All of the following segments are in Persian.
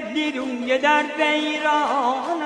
دلی روی در بیران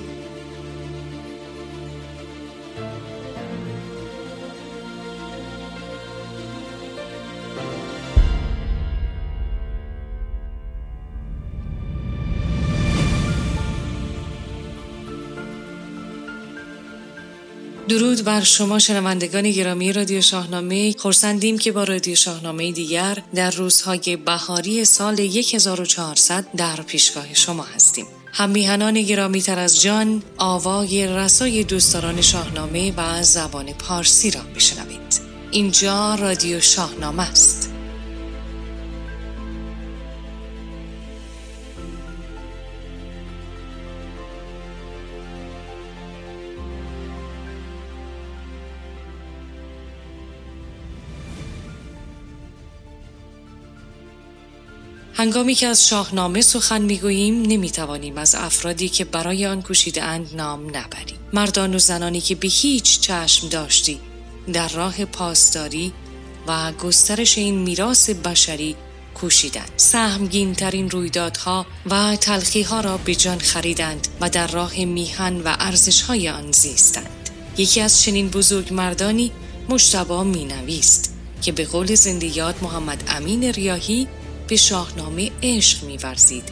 درود بر شما شنوندگان گرامی رادیو شاهنامه. خورسندیم که با رادیو شاهنامه دیگر در روزهای بهاری سال 1400 در پیشگاه شما هستیم. هم میهنان گرامی تر از جان آوای رسای دوستداران شاهنامه و زبان پارسی را بشنوید اینجا رادیو شاهنامه است. هنگامی که از شاهنامه سخن می‌گوییم نمی‌توانیم از افرادی که برای آن کوشیده اند نام نبریم. مردان و زنانی که به هیچ چشم داشتی در راه پاسداری و گسترش این میراث بشری کوشیدند. سهمگین ترین رویدادها و تلخی ها را به جان خریدند و در راه میهن و ارزش های آن زیستند. یکی از چنین بزرگ مردانی مشتبا مینویست که به قول زنده محمد امین ریاهی به شاهنامه عشق میورزید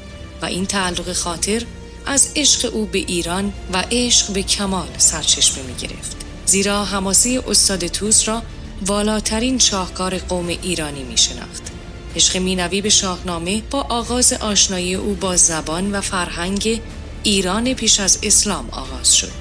و این تعلق خاطر از عشق او به ایران و عشق به کمال سرچشمه می گرفت. زیرا حماسه استاد توس را والاترین شاهکار قوم ایرانی می شناخت. عشق مینوی به شاهنامه با آغاز آشنایی او با زبان و فرهنگ ایران پیش از اسلام آغاز شد.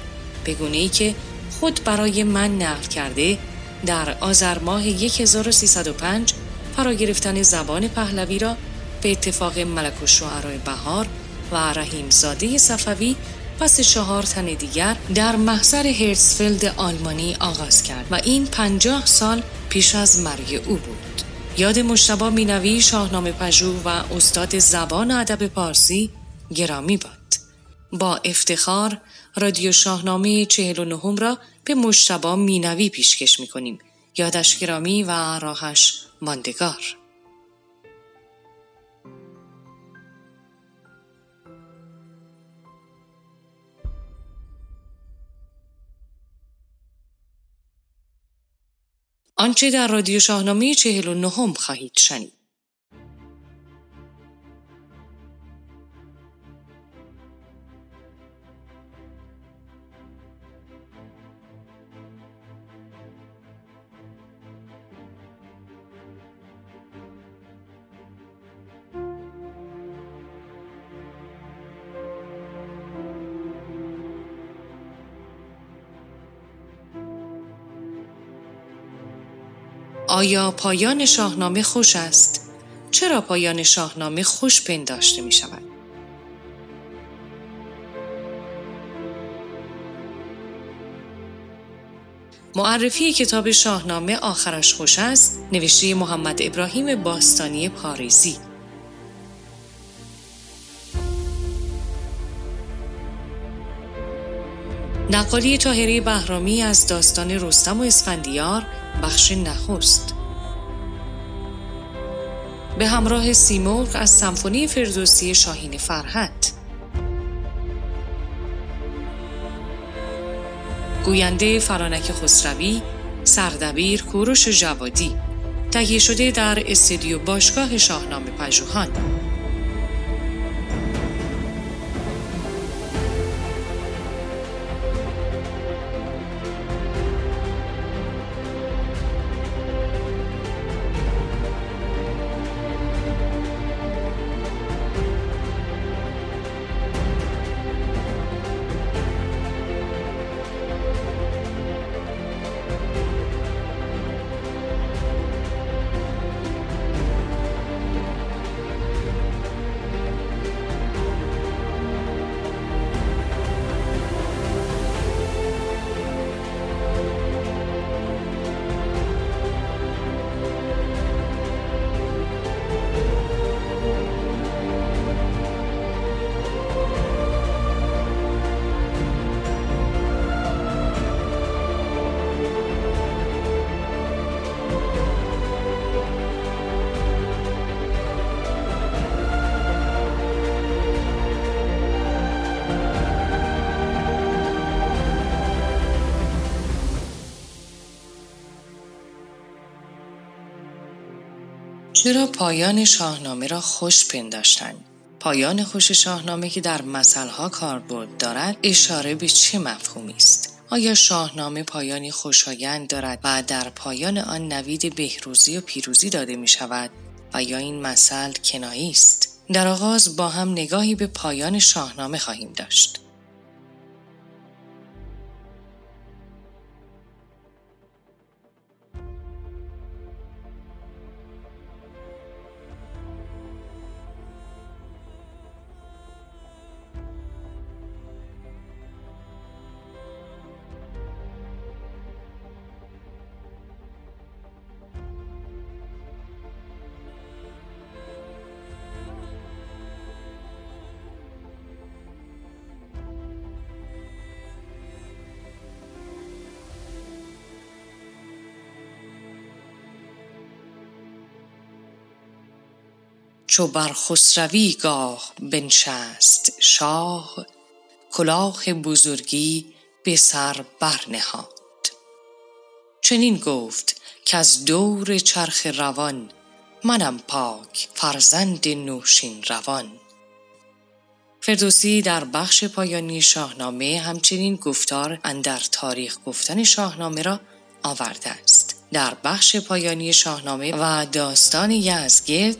بگونه ای که خود برای من نقل کرده در آذر ماه 1305 فرا گرفتن زبان پهلوی را به اتفاق ملک و شعرهای بهار و رحیم زاده صفوی پس چهار تن دیگر در محضر هرسفلد آلمانی آغاز کرد و این پنجاه سال پیش از مرگ او بود. یاد مشتبا مینوی شاهنامه پژوه و استاد زبان ادب پارسی گرامی باد. با افتخار رادیو شاهنامه چهل و نهم را به مشتبا مینوی پیشکش می کنیم. یادش گرامی و راهش ماندگار. آنچه در رادیو شاهنامه چهل و نهم خواهید شنید. آیا پایان شاهنامه خوش است؟ چرا پایان شاهنامه خوش پنداشته می شود؟ معرفی کتاب شاهنامه آخرش خوش است نوشته محمد ابراهیم باستانی پاریزی نقالی تاهری بهرامی از داستان رستم و اسفندیار بخش نخست. به همراه سیمرغ از سمفونی فردوسی شاهین فرحت گوینده فرانک خسروی سردبیر کوروش جوادی. تهیه شده در استدیو باشگاه شاهنامه پژوهان. چرا پایان شاهنامه را خوش پنداشتند پایان خوش شاهنامه که در مثلها کاربرد دارد اشاره به چه مفهومی است؟ آیا شاهنامه پایانی خوشایند دارد و در پایان آن نوید بهروزی و پیروزی داده می شود و یا این مثل کنایی است در آغاز با هم نگاهی به پایان شاهنامه خواهیم داشت. چو بر خسروی گاه بنشست. شاه کلاه بزرگی به سر برنهاد. چنین گفت که از دور چرخ روان منم پاک فرزند نوشین روان. فردوسی در بخش پایانی شاهنامه همچنین گفتار اندر تاریخ گفتن شاهنامه را آورده است. در بخش پایانی شاهنامه و داستان یزگرد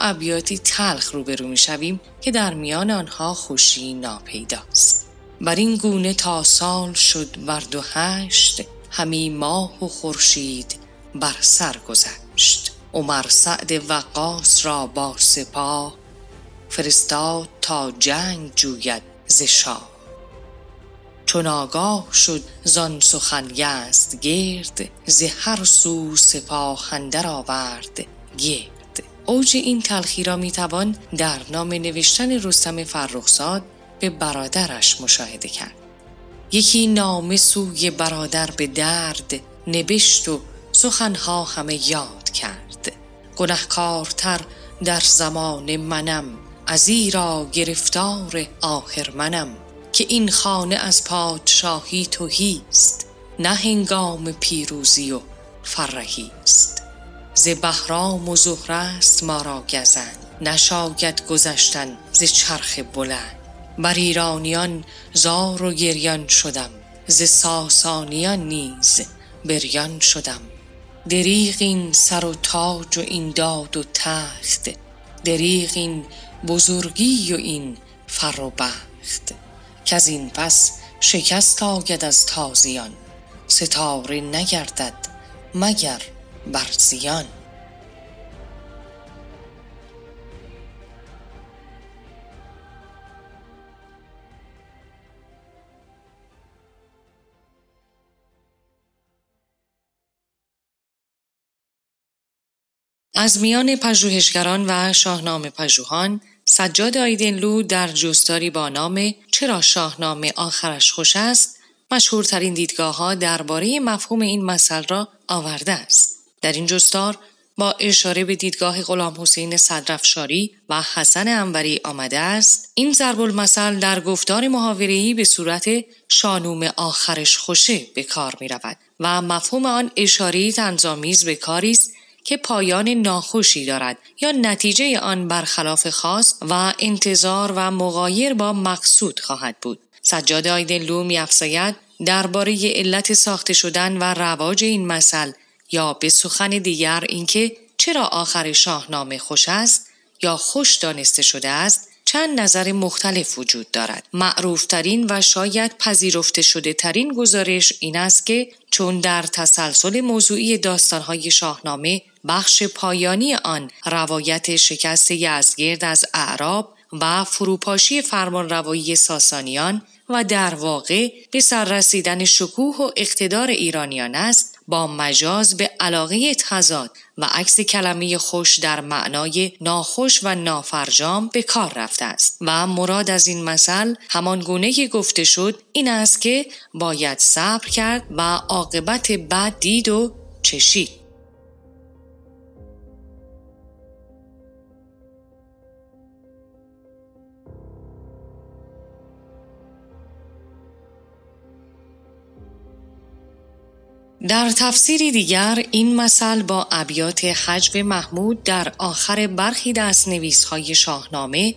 ابیاتی تلخ روبرو می شویم که در میان آنها خوشی ناپیداست. بر این گونه تا سال شد بر دو هشت همی ماه و خورشید بر سر گذشت. عمر سعد وقاص را با سپاه فرستاد تا جنگ جوید ز شاه. چون آگاه شد زان سخن یزد گرد ز هر سو سپاه اندر آورد گرد. اوج این تلخی را می‌توان در نام نوشتن رستم فرخزاد به برادرش مشاهده کرد. یکی نامه سوی برادر به درد نبشت و سخنها همه یاد کرد. گنهکارتر در زمان منم ازیرا گرفتار آخر منم که این خانه از پادشاهی توهیست نه هنگام پیروزی و فرهی است ز بهرام و زهره است ما را گزند نشاید گذشتن ز چرخ بلند. بر ایرانیان زار و گریان شدم. ز ساسانیان نیز بریان شدم. دریغ این سر و تاج و این داد و تخت. دریغ این بزرگی و این فر و بخت. از این پس شکست آید از تازیان. ستاره نگردد مگر بر زیان از میان پژوهشگران و شاهنامه پژوهان سجاد آیدنلو در جستاری با نام چرا شاهنامه آخرش خوش است مشهورترین دیدگاه ها درباره مفهوم این مثل را آورده است. در این جستار با اشاره به دیدگاه غلام حسین صدرفشاری و حسن انوری آمده است این ضرب المثل در گفتار محاوره‌ای به صورت شانوم آخرش خوشه به کار می رود و مفهوم آن اشاره تنظامیز به کاری است که پایان ناخوشی دارد یا نتیجه آن برخلاف خاص و انتظار و مغایر با مقصود خواهد بود. سجاد آیدلو میافزاید درباره علت ساخته شدن و رواج این مثل یا به سخن دیگر اینکه چرا آخر شاهنامه خوش است یا خوش دانسته شده است چند نظر مختلف وجود دارد. معروفترین و شاید پذیرفته شده ترین گزارش این است که چون در تسلسل موضوعی داستانهای شاهنامه بخش پایانی آن روایت شکست یزگرد از اعراب و فروپاشی فرمان روایی ساسانیان و در واقع به سررسیدن شکوه و اقتدار ایرانیان است با مجاز به علاقه تضاد و عکس کلمه خوش در معنای ناخوش و نافرجام به کار رفته است. و مراد از این مثل همان گونه گفته شد این است که باید صبر کرد و عاقبت بد دید و چشید. در تفسیری دیگر این مثل با ابیات حجب محمود در آخر برخی دستنویس های شاهنامه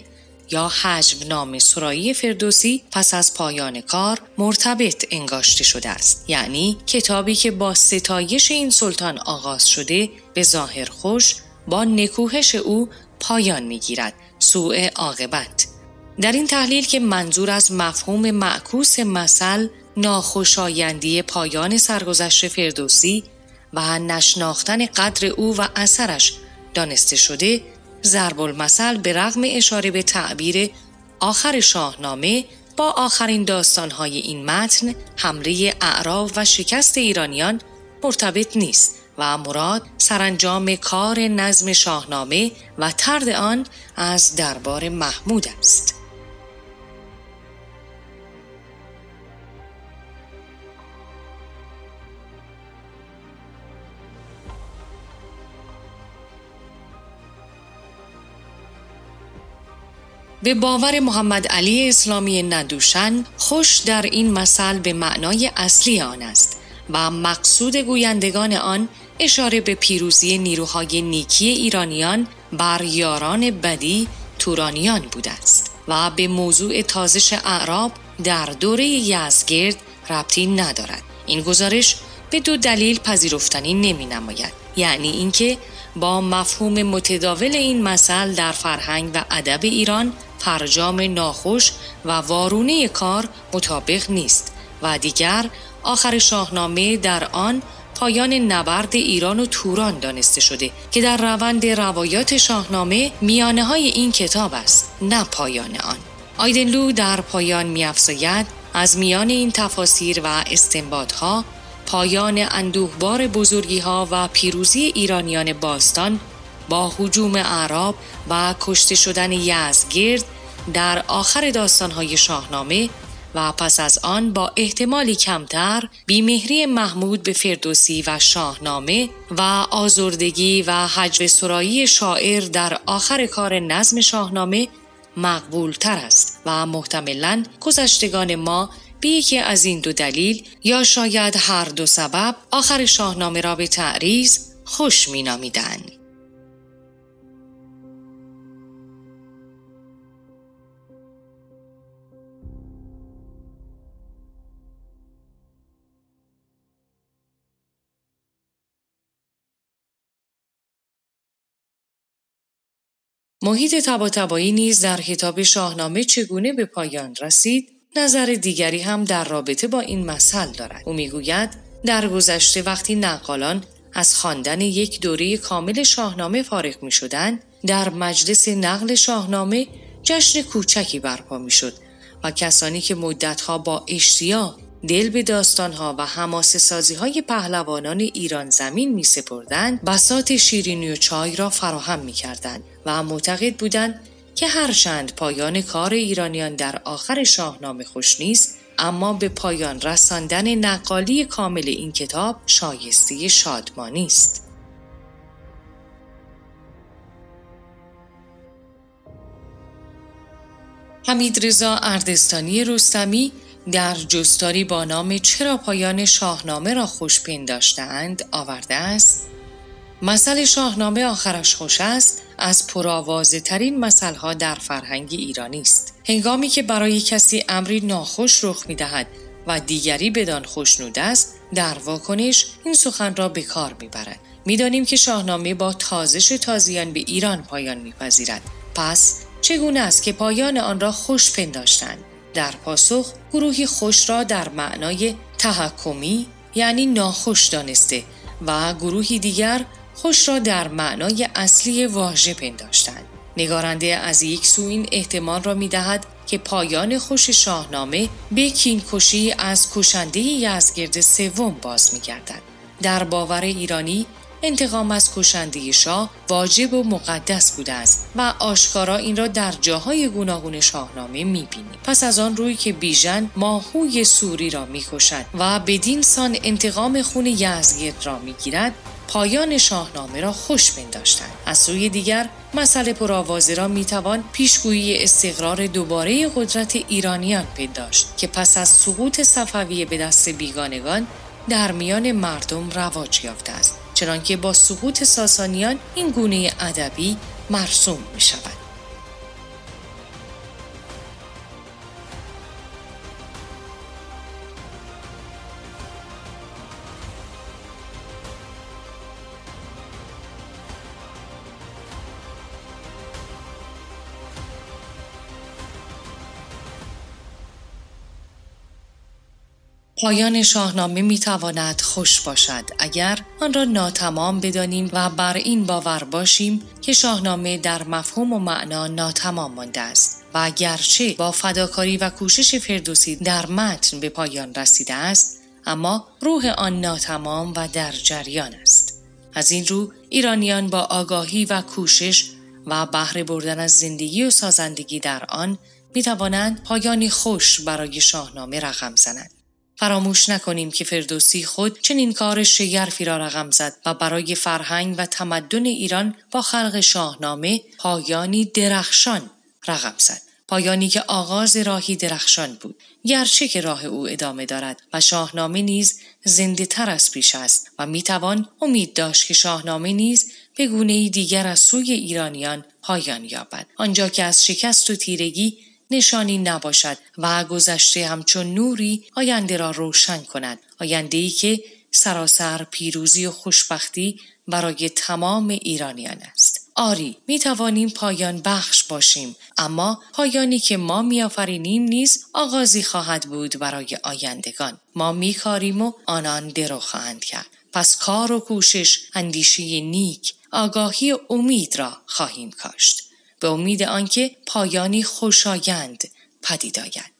یا حجب نام سرایی فردوسی پس از پایان کار مرتبط انگاشته شده است. یعنی کتابی که با ستایش این سلطان آغاز شده به ظاهر خوش با نکوهش او پایان می‌گیرد. سوء عاقبت. در این تحلیل که منظور از مفهوم معکوس مثل ناخوشایندی پایان سرگذشت فردوسی و نشناختن قدر او و اثرش دانسته شده ضرب المثل به رغم اشاره به تعبیر آخر شاهنامه با آخرین داستانهای این متن حمله اعراب و شکست ایرانیان مرتبط نیست و مراد سرانجام کار نظم شاهنامه و ترد آن از دربار محمود است. به باور محمد علی اسلامی ندوشن خوش در این مثل به معنای اصلی آن است و مقصود گویندگان آن اشاره به پیروزی نیروهای نیکی ایرانیان بر یاران بدی تورانیان بوده است و به موضوع تازش اعراب در دوره یزگرد ربطی ندارد. این گزارش به دو دلیل پذیرفتنی نمی نماید یعنی اینکه با مفهوم متداول این مثل در فرهنگ و ادب ایران فرجام ناخوش و وارونه کار مطابق نیست و دیگر آخر شاهنامه در آن پایان نبرد ایران و توران دانسته شده که در روند روایات شاهنامه میانه های این کتاب است نه پایان آن. آیدنلو در پایان میافزاید از میان این تفاسیر و ها پایان اندوهبار بزرگی ها و پیروزی ایرانیان باستان با حجوم اعراب و کشته شدن یزگرد در آخر داستانهای شاهنامه و پس از آن با احتمالی کمتر بیمهری محمود به فردوسی و شاهنامه و آزردگی و حجو سرایی شاعر در آخر کار نظم شاهنامه مقبول تر است و محتملا گذشتگان ما به یکی از این دو دلیل یا شاید هر دو سبب آخر شاهنامه را به تعریض خوش می محیط تباتبایی نیز در کتاب شاهنامه چگونه به پایان رسید نظر دیگری هم در رابطه با این مسئله دارد. او می‌گوید در گذشته وقتی نقالان از خواندن یک دوره کامل شاهنامه فارغ می شدن، در مجلس نقل شاهنامه جشن کوچکی برپا می شد و کسانی که مدتها با اشتیاق دل به داستانها و هماسه سازی های پهلوانان ایران زمین می سپردن بسات شیرینی و چای را فراهم می کردن و معتقد بودند که هرچند پایان کار ایرانیان در آخر شاهنامه خوش نیست اما به پایان رساندن نقالی کامل این کتاب شایسته شادمانی است. حمید رضا اردستانی رستمی در جستاری با نام چرا پایان شاهنامه را خوش پنداشتند آورده است؟ مثل شاهنامه آخرش خوش است از پرآوازه ترین مثل ها در فرهنگ ایرانی است. هنگامی که برای کسی امری ناخوش رخ می دهد و دیگری بدان خوشنود است در واکنش این سخن را به کار می‌برد. می‌دانیم که شاهنامه با تازش تازیان به ایران پایان میپذیرد. پس چگونه است که پایان آن را خوش پنداشتند در پاسخ گروهی خوش را در معنای تحکمی یعنی ناخوش دانسته و گروهی دیگر خوش را در معنای اصلی واژه پنداشتند نگارنده از یک سو این احتمال را می دهد که پایان خوش شاهنامه به کینکشی از کشنده یزگرد سوم باز می گردد. در باور ایرانی انتقام از کشنده شاه واجب و مقدس بوده است و آشکارا این را در جاهای گوناگون شاهنامه می‌بینیم. پس از آن روی که بیژن ماهوی سوری را می‌کشد و بدین سان انتقام خون یزگرد را می‌گیرد پایان شاهنامه را خوش پنداشتند از سوی دیگر مسئله پرآوازه را می‌توان پیشگویی استقرار دوباره قدرت ایرانیان پنداشت که پس از سقوط صفویه به دست بیگانگان در میان مردم رواج یافته است. چنانکه با سقوط ساسانیان این گونه ادبی مرسوم می شود. پایان شاهنامه می تواند خوش باشد. اگر آن را ناتمام بدانیم و بر این باور باشیم که شاهنامه در مفهوم و معنا ناتمام مانده است و اگرچه با فداکاری و کوشش فردوسی در متن به پایان رسیده است اما روح آن ناتمام و در جریان است. از این رو ایرانیان با آگاهی و کوشش و بهره بردن از زندگی و سازندگی در آن می توانند پایانی خوش برای شاهنامه رقم زنند. فراموش نکنیم که فردوسی خود چنین کار شگرفی را رقم زد و برای فرهنگ و تمدن ایران با خلق شاهنامه پایانی درخشان رقم زد. پایانی که آغاز راهی درخشان بود گرچه که راه او ادامه دارد و شاهنامه نیز زنده تر از پیش است و می‌توان امید داشت که شاهنامه نیز به گونه دیگر از سوی ایرانیان پایان یابد آنجا که از شکست و تیرگی نشانی نباشد و گذشته همچون نوری آینده را روشن کند. ای که سراسر پیروزی و خوشبختی برای تمام ایرانیان است. آری می توانیم پایان بخش باشیم اما پایانی که ما میآفرینیم نیز آغازی خواهد بود برای آیندگان. ما میکاریم و آنان درو خواهند کرد. پس کار و کوشش اندیشه نیک آگاهی و امید را خواهیم کاشت. به امید آنکه پایانی خوشایند پدید آید.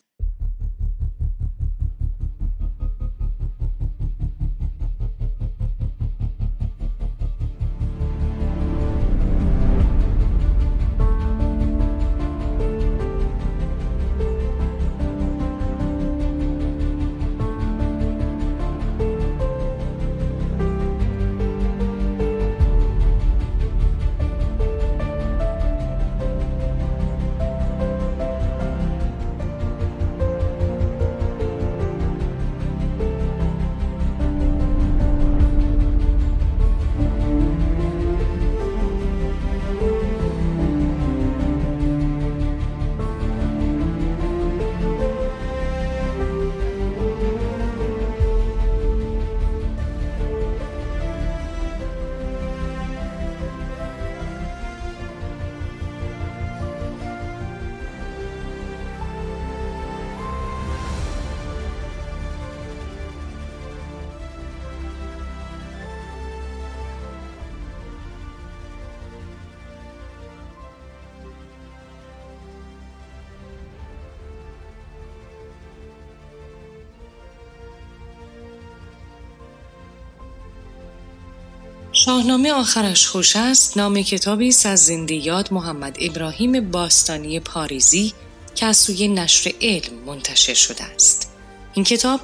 شاهنامه آخرش خوش است. نام کتابی است از زندیات محمد ابراهیم باستانی پاریزی که از سوی نشر علم منتشر شده است. این کتاب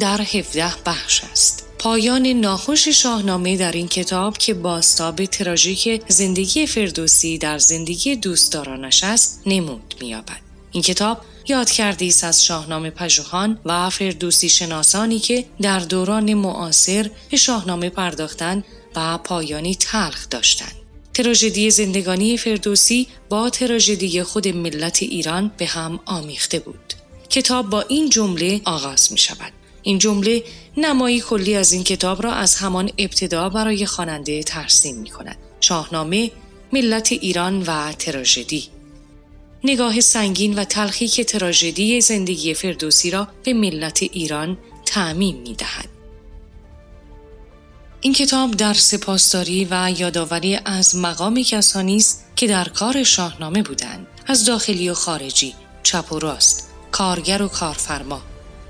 در 17 بخش است. پایان ناخوش شاهنامه در این کتاب که باستاب تراژیک زندگی فردوسی در زندگی دوستدارانش است نمود مییابد. این کتاب یاد از شاهنامه پژوهان و فردوسی شناسانی که در دوران معاصر به شاهنامه پرداختند و پایانی تلخ داشتند. تراژدی زندگانی فردوسی با تراژدی خود ملت ایران به هم آمیخته بود. کتاب با این جمله آغاز می شود. این جمله نمایی کلی از این کتاب را از همان ابتدا برای خواننده ترسیم می کند. شاهنامه، ملت ایران و تراژدی نگاه سنگین و تلخی که تراژدی زندگی فردوسی را به ملت ایران تعمیم می دهد. این کتاب در سپاسداری و یادآوری از مقام کسانی است که در کار شاهنامه بودند. از داخلی و خارجی چپ و راست کارگر و کارفرما.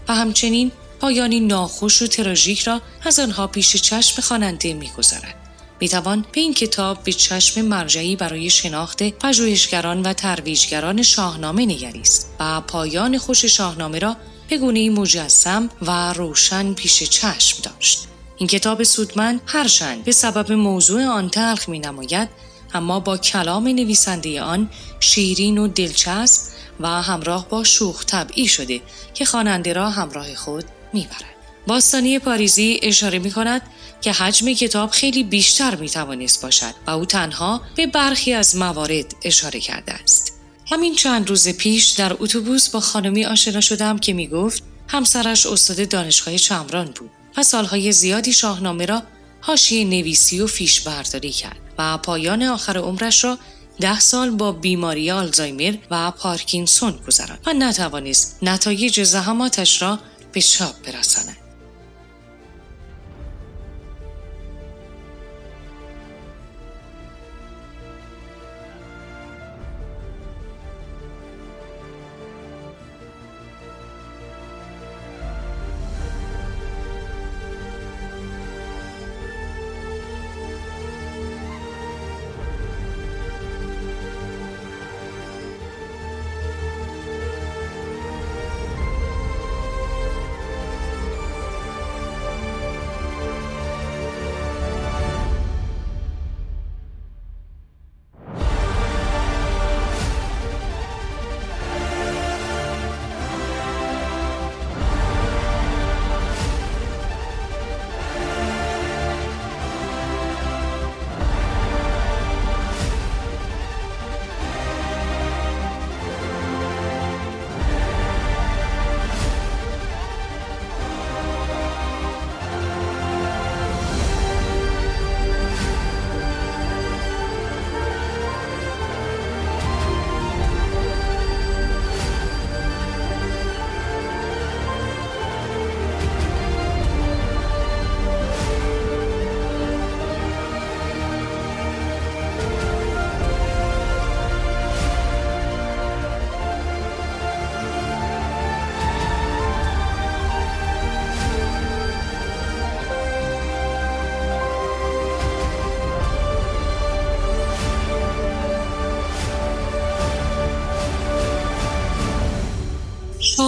و همچنین پایانی ناخوش و تراژیک را از آنها پیش چشم خواننده می‌گذارد. می‌توان به این کتاب به چشم مرجعی برای شناخت پژوهشگران و ترویجگران شاهنامه نگریست و پایان خوش شاهنامه را به گونه مجسم و روشن پیش چشم داشت. این کتاب سودمند هرچند به سبب موضوع آن تلخ می نماید اما با کلام نویسنده آن شیرین و دلچسب و همراه با شوخ طبعی شده که خواننده را همراه خود می‌برد. باستانی پاریزی اشاره می کند که حجم کتاب خیلی بیشتر می توانست باشد و او تنها به برخی از موارد اشاره کرده است. همین چند روز پیش در اتوبوس با خانمی آشنا شدم که می گفت همسرش استاد دانشگاه چمران بود و سالهای زیادی شاهنامه را حاشیه نویسی و فیش برداری کرد و پایان آخر عمرش را ده سال با بیماری آلزایمر و پارکینسون گذراند و نتوانست نتایج زحماتش را به چاپ برساند.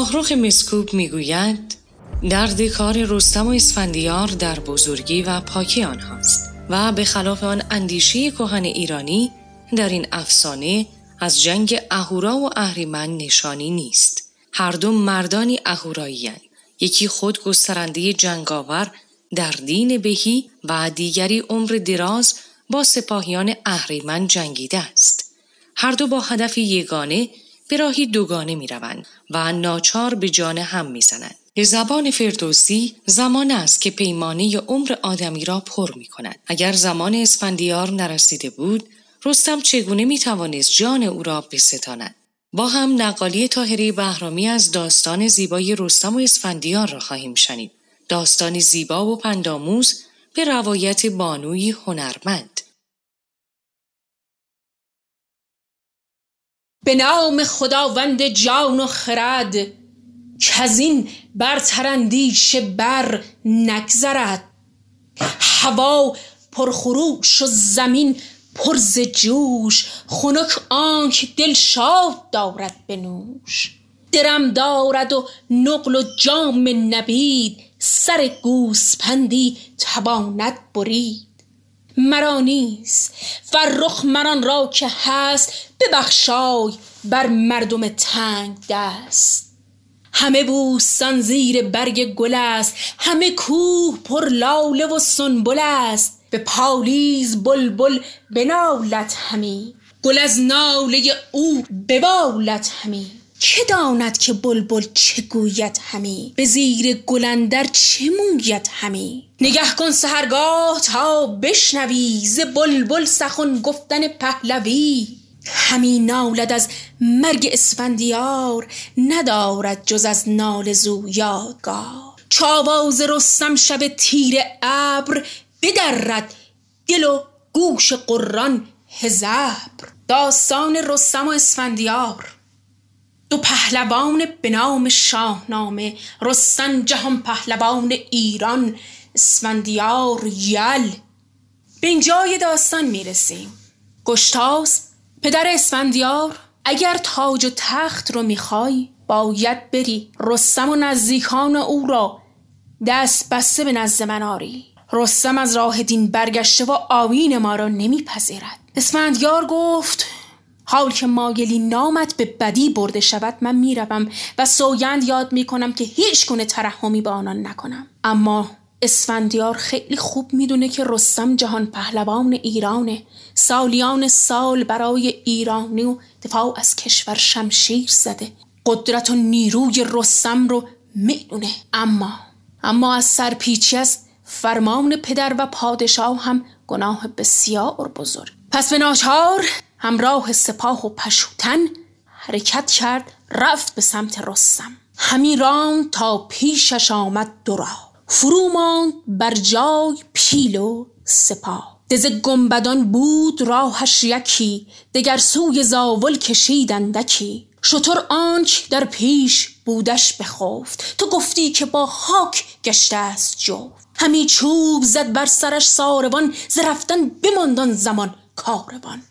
شاهروخ مسکوب می‌گوید درد کار رستم و اسفندیار در بزرگی و پاکی آنهاست و به خلاف آن اندیشه کهن ایرانی در این افسانه از جنگ اهورا و اهریمن نشانی نیست. هر دو مردانی اهورایی یکی خود گسترنده جنگاور در دین بهی و دیگری عمر دراز با سپاهیان اهریمن جنگیده است. هر دو با هدف یگانه به راهی دوگانه می روند و ناچار به جان هم می زنند. به زبان فردوسی زمان است که پیمانه عمر آدمی را پر می کند. اگر زمان اسفندیار نرسیده بود، رستم چگونه می توانست جان او را بستاند؟ با هم نقالی تاهری بهرامی از داستان زیبای رستم و اسفندیار را خواهیم شنید. داستان زیبا و پنداموز به روایت بانوی هنرمند. به نام خداوند جان و خرد که از این برترندیش بر نگذرد. هوا پرخروش و زمین پر ز جوش خنک آنک دل شاد دارد به نوش. درم دارد و نقل و جام نبید سر گوسپندی تواند برید. مرا نیست. فرخ مران را که هست ببخشای بر مردم تنگ دست. همه بوستان زیر برگ گل است همه کوه پر لاله و سنبل است. به پالیز بلبل بنالت همی گل از ناله او ببالت همی. که داند که بلبل چه گوید همی؟ به زیر گلندر چه موید همی؟ نگه کن سهرگاه تا بشنوی ز بلبل سخن گفتن پهلوی. همی نالد از مرگ اسفندیار ندارد جز از نال زو یادگار چاواز رستم شب تیر ابر بدرد دل و گوش قران هزبر. داستان رستم و اسفندیار. دو پهلوان به نام شاهنامه رستم جهان پهلوان ایران اسفندیار یل. به اینجای داستان می‌رسیم. گشتاس پدر اسفندیار اگر تاج و تخت رو می‌خوای باید بری. رستم و نزدیکان او را دست بسته به نزد من آری. رستم از راه دین برگشته و آوین ما را نمیپذیرد. اسفندیار گفت حال که ماگلی نامت به بدی برده شود من می‌روم و سوگند یاد می‌کنم که هیچ گونه ترحمی به آنان نکنم. اما اسفندیار خیلی خوب می‌دونه که رستم جهان پهلوان ایرانه. سالیان سال برای ایرانی و دفاع از کشور شمشیر زده. قدرت و نیروی رستم رو می‌دونه. اما اما از سرپیچی از فرمان پدر و پادشاه هم گناه بسیار بزرگ. پس به ناچار همراه سپاه و پشوتن حرکت کرد رفت به سمت رستم. همی راند تا پیشش آمد دو فرو ماند بر جای پیل و سپاه. دز گنبدان بود راهش یکی دگر سوی زاول کشیدندکی شطور آنچ در پیش بودش بخفت. تو گفتی که با خاک گشته است جفت. همی چوب زد بر سرش ساروان ز رفتن بماند زمان کاروان.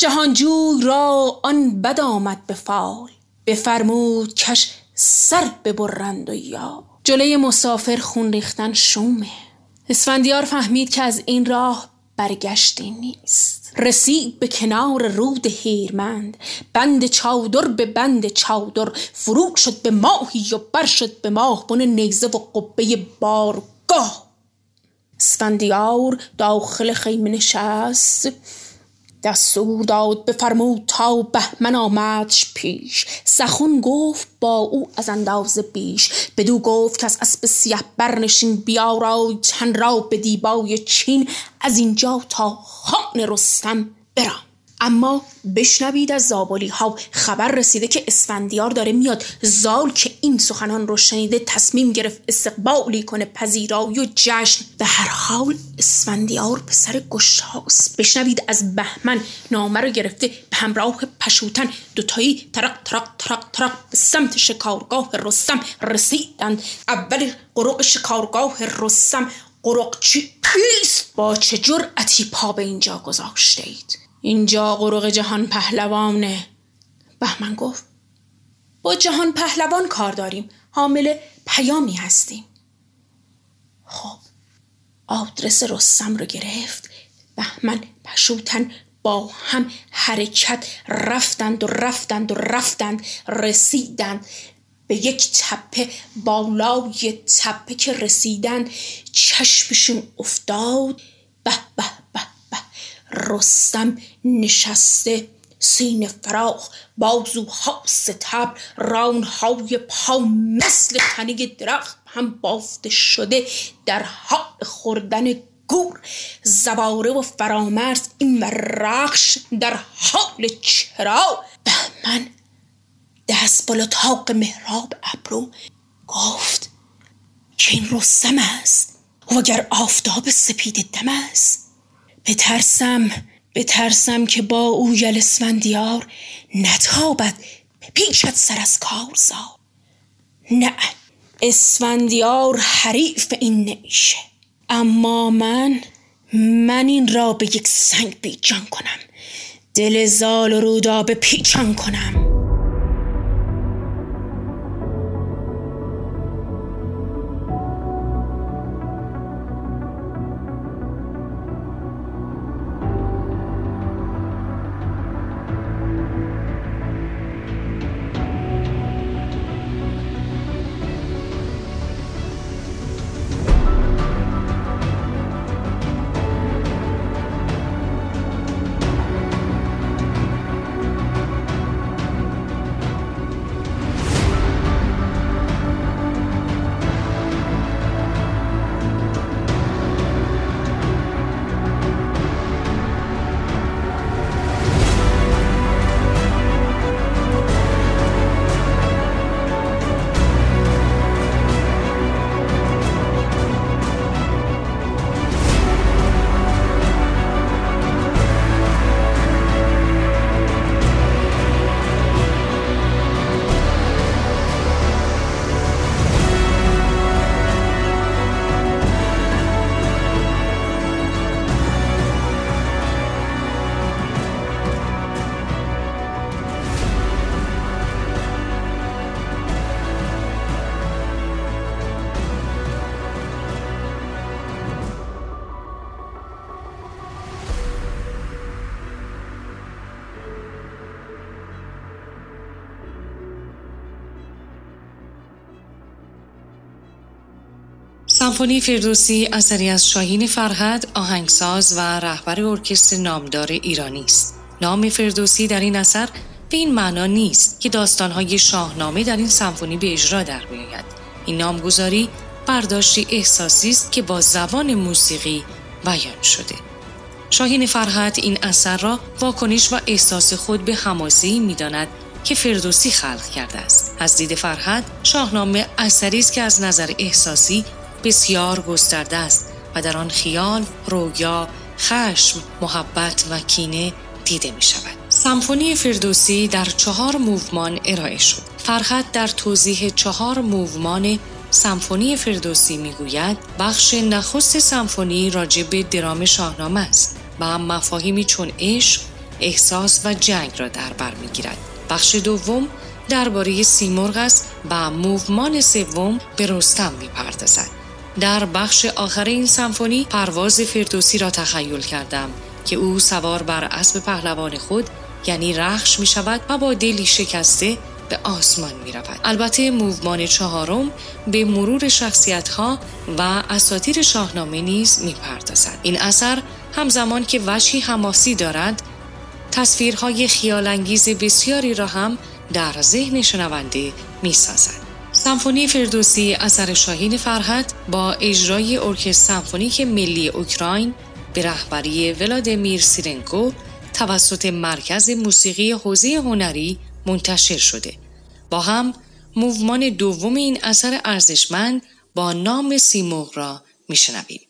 جهانجوی را آن بد آمد به فال. بفرمود کش سر ببرند و یا. جلوی مسافر خون ریختن شومه. اسفندیار فهمید که از این راه برگشتی نیست. رسید به کنار رود هیرمند. بند چادر به بند چادر. فرو شد به ماهی و بر شد به ماه. بن نیزه و قبه بارگاه. اسفندیار داخل خیمه نشست. دستور داد بفرمود تا بهمن آمدش پیش. سخون گفت با او از انداز بیش. بدو گفت که از اسب سیه برنشین بیارای تن را به دیبای چین. از اینجا تا خان رستم برام اما بشنوید از زابلی ها خبر رسیده که اسفندیار داره میاد زال که این سخنان رو شنیده تصمیم گرفت استقبالی کنه پذیرایی و جشن. به هر حال اسفندیار پسر گشتاس بشنوید از بهمن نامه رو گرفته به همراه پشوتن. دوتایی ترق ترق ترق ترق به سمت شکارگاه رستم رسیدند. اول قرق شکارگاه رستم. قرق چی؟ پیست! با چه جرأتی پا به اینجا گذاشته اید اینجا قرق جهان پهلوانه. بهمن گفت با جهان پهلوان کار داریم حامل پیامی هستیم. خب آدرس رستم رو گرفت. بهمن پشوتن با هم حرکت رفتند و رفتند و رفتند رسیدند به یک تپه بالای تپه که رسیدند چشمشون افتاد. به به به. رستم نشسته. سین فراخ بازوها ستبر رانهای پا مثل تنه درخت هم بافته شده در حال خوردن گور. زباره و فرامرز این رخش در حال چرا بهمن دست بالا تاق مهراب ابرو گفت که این رستم است. اگر آفتاب سپید دم است. بترسم بترسم که با او یل اسفندیار نتابد پیشت سر از کارزار. نه اسفندیار حریف این نمیشه اما من من این را به یک سنگ بیجان کنم. دل زال و رودا به پیچان کنم. سمفونی فردوسی اثری از شاهین فرهد آهنگساز و رهبر ارکستر نامدار ایرانی است. نام فردوسی در این اثر به این معنا نیست که داستانهای شاهنامه در این سمفونی به اجرا در میآید. این نامگذاری برداشتی احساسی است که با زبان موسیقی بیان شده. شاهین فرهد این اثر را واکنش و احساس خود به حماسه می‌داند که فردوسی خلق کرده است. از دید فرهد شاهنامه اثری است که از نظر احساسی بسیار گسترده است و در آن خیال، رویا، خشم، محبت و کینه دیده می شود. سمفونی فردوسی در چهار موومان ارائه شد. فرحت در توضیح چهار موومان سمفونی فردوسی می‌گوید بخش نخست سمفونی راجع درام شاهنامه است و مفاهیمی چون عشق، احساس و جنگ را در بر می‌گیرد. بخش دوم درباره سیمرغ است و موومان سوم به رستم می‌پردازد. در بخش آخر این سمفونی پرواز فردوسی را تخیل کردم که او سوار بر اسب پهلوان خود یعنی رخش می شود و با دلی شکسته به آسمان می رود. البته موومان چهارم به مرور شخصیت ها و اساتیر شاهنامه نیز می پردازد. این اثر همزمان که وشی حماسی دارد تصویرهای خیالانگیز بسیاری را هم در ذهن شنونده می سازد. سمفونی فردوسی اثر شاهین فرهد با اجرای ارکستر سمفونیک ملی اوکراین به رهبری ولادیمیر سیرنکو توسط مرکز موسیقی حوزه هنری منتشر شده. با هم موومان دوم این اثر ارزشمند با نام سیموغ را میشنویم.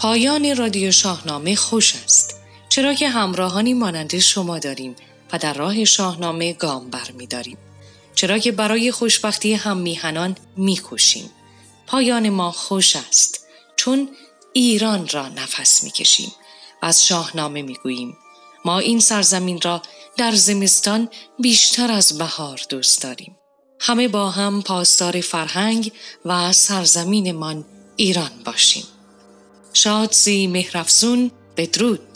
پایان رادیو شاهنامه خوش است. چرا که همراهانی مانند شما داریم و در راه شاهنامه گام برمیداریم. چرا که برای خوشبختی هم میهنان میکوشیم پایان ما خوش است چون ایران را نفس می‌کشیم و از شاهنامه می‌گوییم. ما این سرزمین را در زمستان بیشتر از بهار دوست داریم. همه با هم پاسدار فرهنگ و سرزمینمان ایران باشیم. شادسی مهرفزون بدرود.